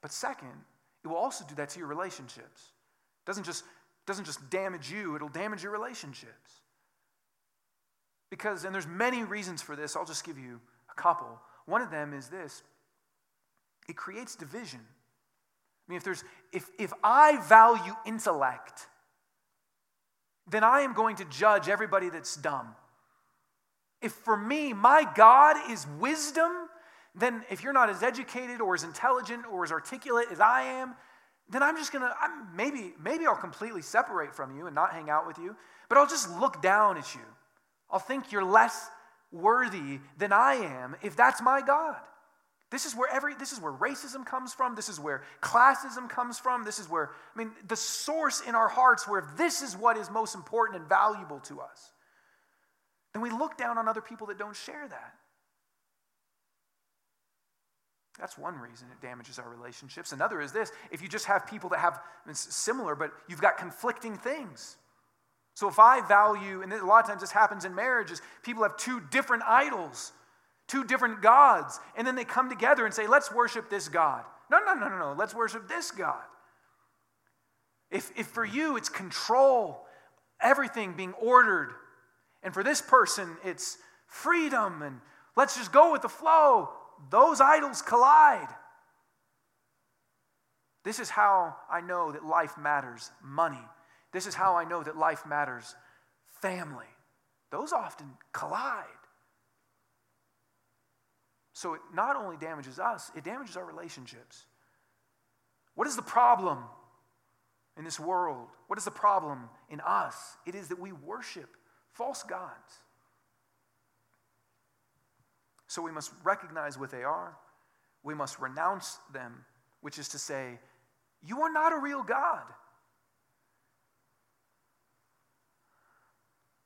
But second, it will also do that to your relationships. It doesn't just, doesn't just damage you, it'll damage your relationships. Because, and there's many reasons for this, I'll just give you a couple. One of them is this it creates division. I mean, if there's if if I value intellect, then I am going to judge everybody that's dumb. If for me, my God is wisdom, then if you're not as educated or as intelligent or as articulate as I am, then I'm just gonna I'm, maybe maybe I'll completely separate from you and not hang out with you, but I'll just look down at you. I'll think you're less worthy than I am if that's my God. This is where every this is where racism comes from. This is where classism comes from. This is where I mean the source in our hearts where this is what is most important and valuable to us. Then we look down on other people that don't share that. That's one reason it damages our relationships. Another is this if you just have people that have similar, but you've got conflicting things. So if I value, and a lot of times this happens in marriages, people have two different idols two different gods, and then they come together and say, let's worship this God. No, no, no, no, no. Let's worship this God. If, if for you it's control, everything being ordered, and for this person it's freedom and let's just go with the flow, those idols collide. This is how I know that life matters money. This is how I know that life matters family. Those often collide. So it not only damages us, it damages our relationships. What is the problem in this world? What is the problem in us? It is that we worship false gods. So we must recognize what they are. We must renounce them, which is to say, you are not a real God.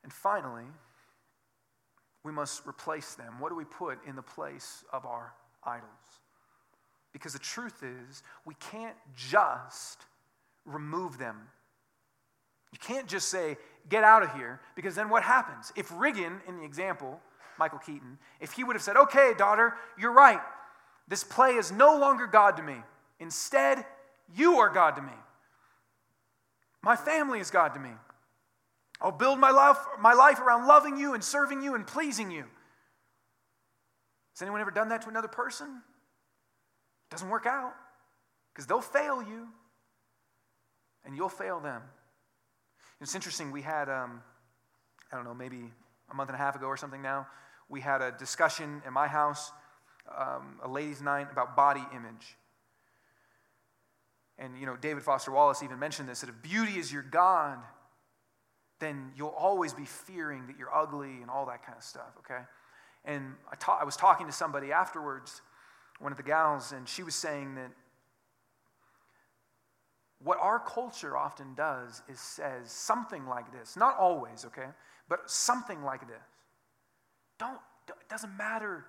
And finally, we must replace them. What do we put in the place of our idols? Because the truth is, we can't just remove them. You can't just say, get out of here, because then what happens? If Riggan, in the example, Michael Keaton, if he would have said, okay, daughter, you're right, this play is no longer God to me. Instead, you are God to me. My family is God to me. I'll build my life, my life around loving you and serving you and pleasing you. Has anyone ever done that to another person? It doesn't work out because they'll fail you and you'll fail them. It's interesting, we had, um, I don't know, maybe a month and a half ago or something now, we had a discussion in my house, um, a ladies' night about body image. And, you know, David Foster Wallace even mentioned this that if beauty is your God, then you'll always be fearing that you're ugly and all that kind of stuff, okay? And I, ta- I was talking to somebody afterwards, one of the gals, and she was saying that what our culture often does is says something like this. Not always, okay? But something like this. Don't, it doesn't matter.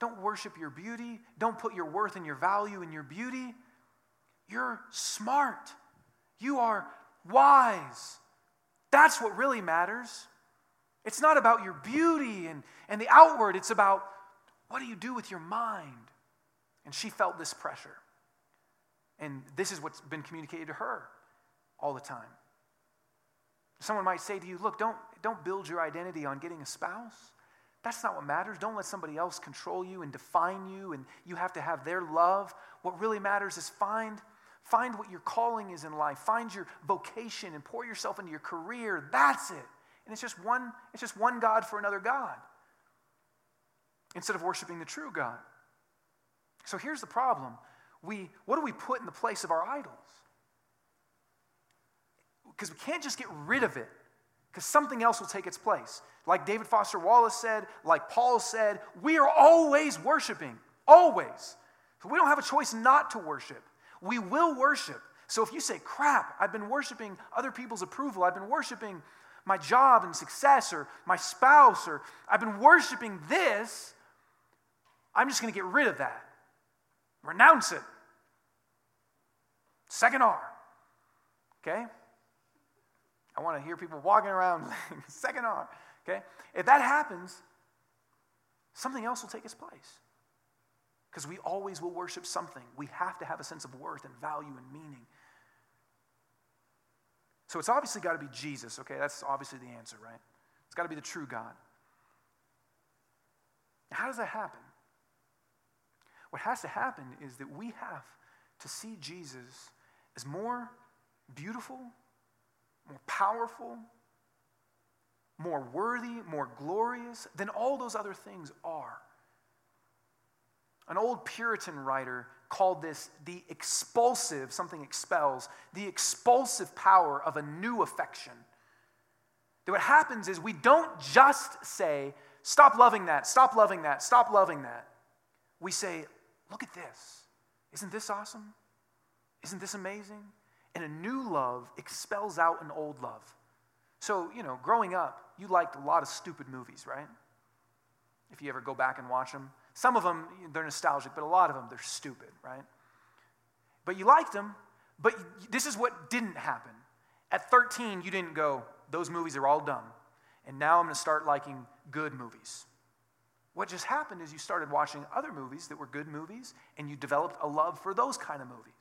Don't worship your beauty. Don't put your worth and your value in your beauty. You're smart. You are wise. That's what really matters. It's not about your beauty and, and the outward, it's about what do you do with your mind And she felt this pressure. And this is what's been communicated to her all the time. Someone might say to you, look, don't, don't build your identity on getting a spouse. That's not what matters. Don't let somebody else control you and define you, and you have to have their love. What really matters is find, find what your calling is in life. Find your vocation and pour yourself into your career. That's it. And it's just one, it's just one God for another God. Instead of worshiping the true God. So here's the problem. We, what do we put in the place of our idols? Because we can't just get rid of it because something else will take its place. Like David Foster Wallace said, like Paul said, we are always worshiping, always. So we don't have a choice not to worship. We will worship. So if you say, crap, I've been worshiping other people's approval, I've been worshiping my job and success, or my spouse, or I've been worshiping this, I'm just going to get rid of that. Renounce it. Second R. Okay? I want to hear people walking around *laughs* second R. Okay? If that happens, something else will take its place. Because we always will worship something. We have to have a sense of worth and value and meaning. So it's obviously got to be Jesus, okay? That's obviously the answer, right? It's got to be the true God. How does that happen? What has to happen is that we have to see Jesus as more beautiful, more powerful, more worthy, more glorious than all those other things are. An old Puritan writer called this the expulsive, something expels, the expulsive power of a new affection. That what happens is we don't just say, stop loving that, stop loving that, stop loving that. We say, look at this. Isn't this awesome? Isn't this amazing? And a new love expels out an old love. So, you know, growing up, you liked a lot of stupid movies, right? If you ever go back and watch them. Some of them, they're nostalgic, but a lot of them, they're stupid, right? But you liked them, but this is what didn't happen. At 13, you didn't go, those movies are all dumb. And now I'm to start liking good movies. What just happened is you started watching other movies that were good movies, and you developed a love for those kind of movies.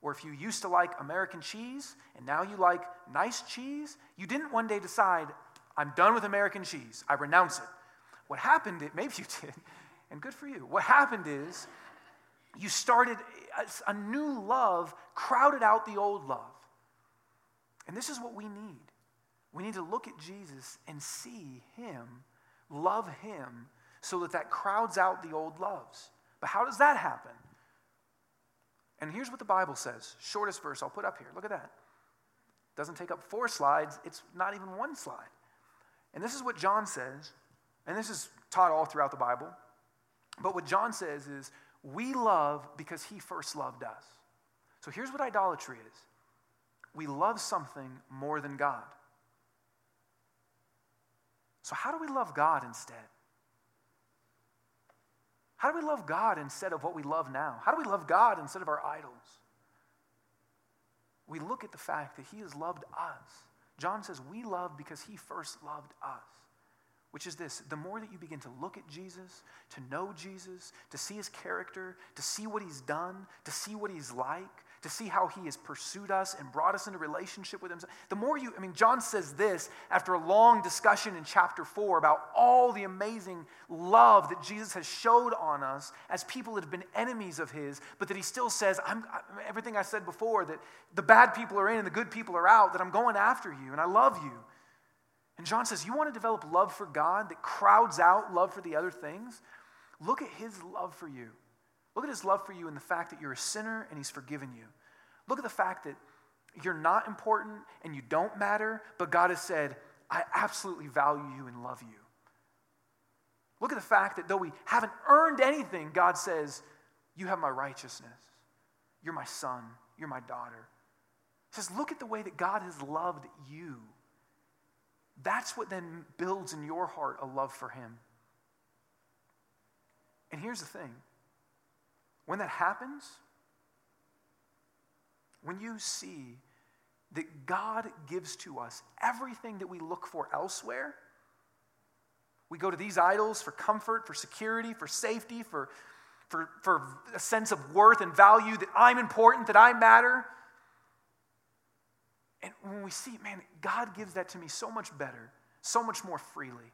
Or if you used to like American cheese and now you like nice cheese, you didn't one day decide, I'm done with American cheese, I renounce it. What happened, *laughs* maybe you did, and good for you. What happened is you started a, new love, crowded out the old love. And this is what we need. We need to look at Jesus and see him, love him, so that that crowds out the old loves. But how does that happen? And here's what the Bible says shortest verse I'll put up here. Look at that. Doesn't take up four slides, it's not even one slide. And this is what John says, and this is taught all throughout the Bible. But what John says is, we love because he first loved us. So here's what idolatry is we love something more than God. So, how do we love God instead? How do we love God instead of what we love now? How do we love God instead of our idols? We look at the fact that He has loved us. John says, We love because He first loved us which is this the more that you begin to look at Jesus, to know Jesus, to see his character, to see what he's done, to see what he's like, to see how he has pursued us and brought us into relationship with him, the more you, I mean, John says this after a long discussion in chapter 4 about all the amazing love that Jesus has showed on us as people that have been enemies of his, but that he still says, I'm, everything I said before, that the bad people are in and the good people are out, that I'm going after you and I love you. And John says, You want to develop love for God that crowds out love for the other things? Look at his love for you. Look at his love for you and the fact that you're a sinner and he's forgiven you. Look at the fact that you're not important and you don't matter, but God has said, I absolutely value you and love you. Look at the fact that though we haven't earned anything, God says, You have my righteousness. You're my son. You're my daughter. He says, Look at the way that God has loved you. That's what then builds in your heart a love for Him. And here's the thing when that happens, when you see that God gives to us everything that we look for elsewhere, we go to these idols for comfort, for security, for safety, for, for, for a sense of worth and value that I'm important, that I matter. And when we see, man, God gives that to me so much better, so much more freely,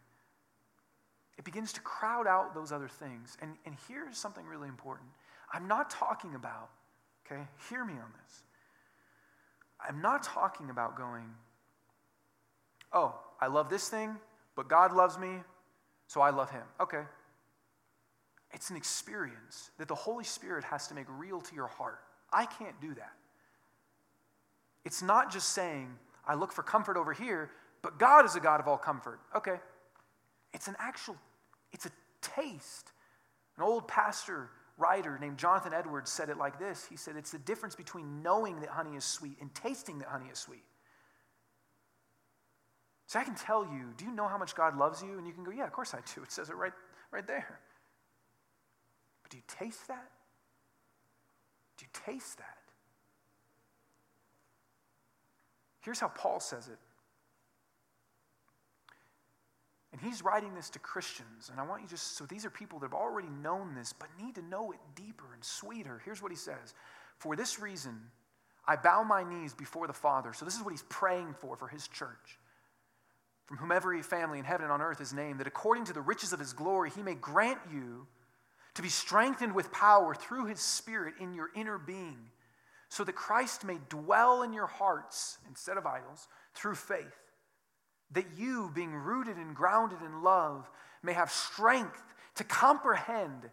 it begins to crowd out those other things. And, and here's something really important I'm not talking about, okay, hear me on this. I'm not talking about going, oh, I love this thing, but God loves me, so I love him. Okay. It's an experience that the Holy Spirit has to make real to your heart. I can't do that. It's not just saying, I look for comfort over here, but God is a God of all comfort. Okay. It's an actual, it's a taste. An old pastor writer named Jonathan Edwards said it like this He said, It's the difference between knowing that honey is sweet and tasting that honey is sweet. So I can tell you, do you know how much God loves you? And you can go, Yeah, of course I do. *laughs* It says it right, right there. But do you taste that? Do you taste that? Here's how Paul says it. And he's writing this to Christians. And I want you just, so these are people that have already known this, but need to know it deeper and sweeter. Here's what he says For this reason, I bow my knees before the Father. So this is what he's praying for, for his church. From whom every family in heaven and on earth is named, that according to the riches of his glory, he may grant you to be strengthened with power through his Spirit in your inner being, so that Christ may dwell in your hearts instead of idols through faith that you, being rooted and grounded in love, may have strength to comprehend,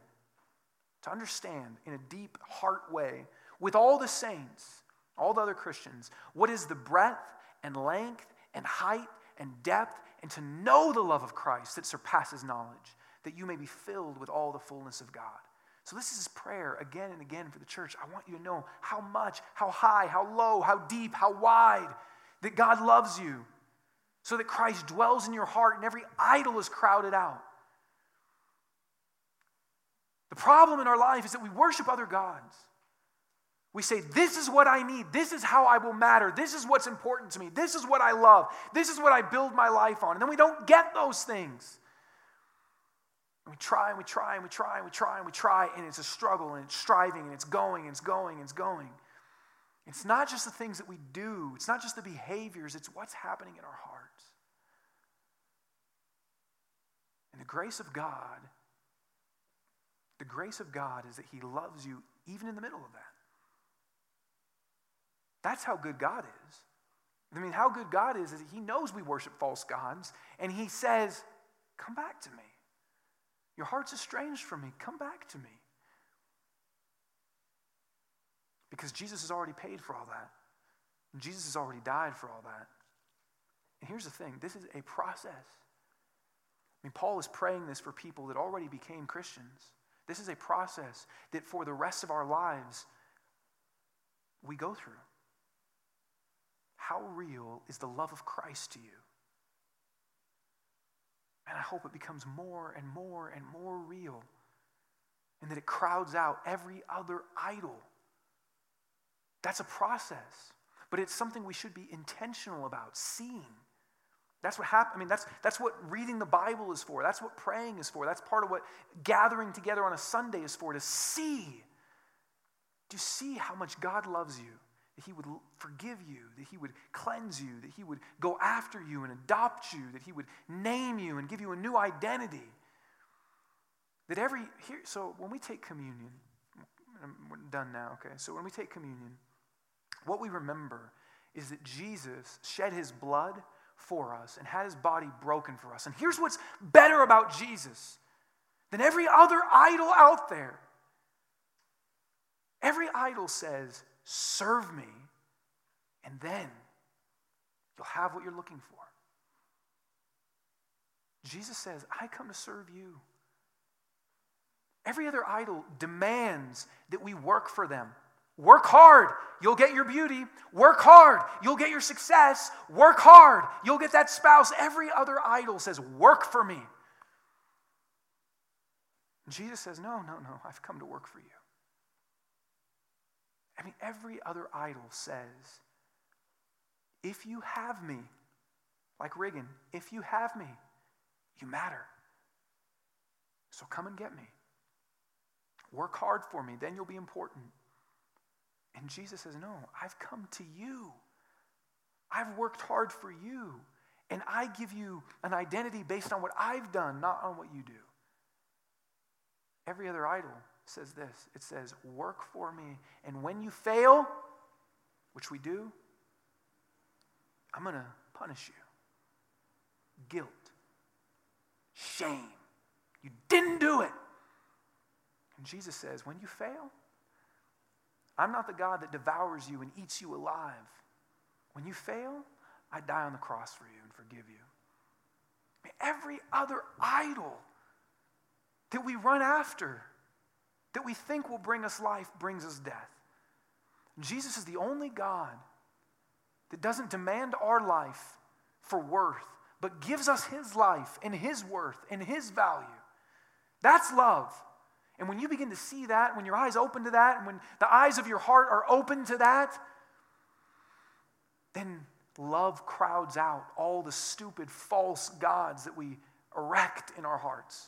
to understand in a deep heart way, with all the saints, all the other Christians, what is the breadth and length and height and depth, and to know the love of Christ that surpasses knowledge, that you may be filled with all the fullness of God. So, this is his prayer again and again for the church. I want you to know how much, how high, how low, how deep, how wide that God loves you so that Christ dwells in your heart and every idol is crowded out. The problem in our life is that we worship other gods. We say, This is what I need. This is how I will matter. This is what's important to me. This is what I love. This is what I build my life on. And then we don't get those things. And we try and we try and we try and we try and we try, and it's a struggle and it's striving and it's going and it's going and it's going. It's not just the things that we do, it's not just the behaviors, it's what's happening in our hearts. And the grace of God, the grace of God is that He loves you even in the middle of that. That's how good God is. I mean, how good God is is that He knows we worship false gods, and He says, Come back to me. Your heart's estranged from me. Come back to me. Because Jesus has already paid for all that. And Jesus has already died for all that. And here's the thing this is a process I mean, Paul is praying this for people that already became Christians. This is a process that for the rest of our lives we go through. How real is the love of Christ to you? And I hope it becomes more and more and more real, and that it crowds out every other idol. That's a process, but it's something we should be intentional about, seeing. That's what happened. I mean, that's, that's what reading the Bible is for. That's what praying is for. That's part of what gathering together on a Sunday is for, to see. To see how much God loves you, that He would forgive you, that He would cleanse you, that He would go after you and adopt you, that He would name you and give you a new identity. That every, here, so when we take communion, we're done now, okay? So when we take communion, what we remember is that Jesus shed His blood for us and had his body broken for us. And here's what's better about Jesus than every other idol out there every idol says, Serve me, and then you'll have what you're looking for. Jesus says, I come to serve you. Every other idol demands that we work for them. Work hard, you'll get your beauty. Work hard, you'll get your success. Work hard, you'll get that spouse. Every other idol says, Work for me. Jesus says, No, no, no, I've come to work for you. I mean, every other idol says, If you have me, like Riggan, if you have me, you matter. So come and get me. Work hard for me, then you'll be important. And Jesus says, No, I've come to you. I've worked hard for you. And I give you an identity based on what I've done, not on what you do. Every other idol says this it says, Work for me. And when you fail, which we do, I'm going to punish you. Guilt, shame. You didn't do it. And Jesus says, When you fail, I'm not the God that devours you and eats you alive. When you fail, I die on the cross for you and forgive you. Every other idol that we run after, that we think will bring us life, brings us death. Jesus is the only God that doesn't demand our life for worth, but gives us his life and his worth and his value. That's love. And when you begin to see that, when your eyes open to that, and when the eyes of your heart are open to that, then love crowds out all the stupid, false gods that we erect in our hearts.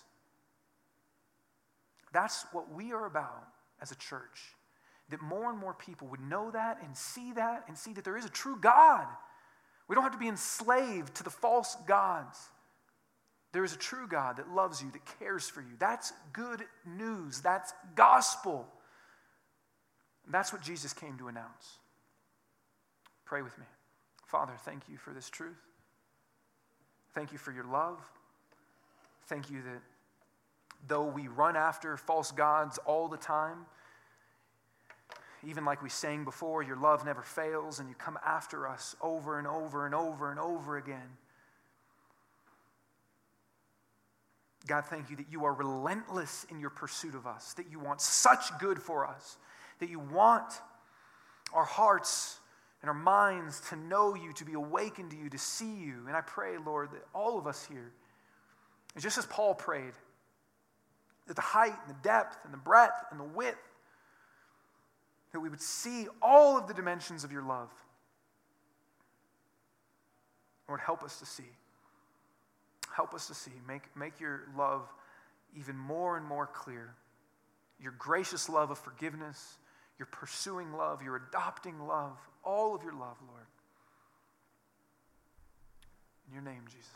That's what we are about as a church. That more and more people would know that and see that and see that there is a true God. We don't have to be enslaved to the false gods. There is a true God that loves you, that cares for you. That's good news. That's gospel. That's what Jesus came to announce. Pray with me. Father, thank you for this truth. Thank you for your love. Thank you that though we run after false gods all the time, even like we sang before, your love never fails and you come after us over and over and over and over again. God, thank you that you are relentless in your pursuit of us, that you want such good for us, that you want our hearts and our minds to know you, to be awakened to you, to see you. And I pray, Lord, that all of us here, just as Paul prayed, that the height and the depth and the breadth and the width, that we would see all of the dimensions of your love. Lord, help us to see. Help us to see. Make, make your love even more and more clear. Your gracious love of forgiveness, your pursuing love, your adopting love, all of your love, Lord. In your name, Jesus.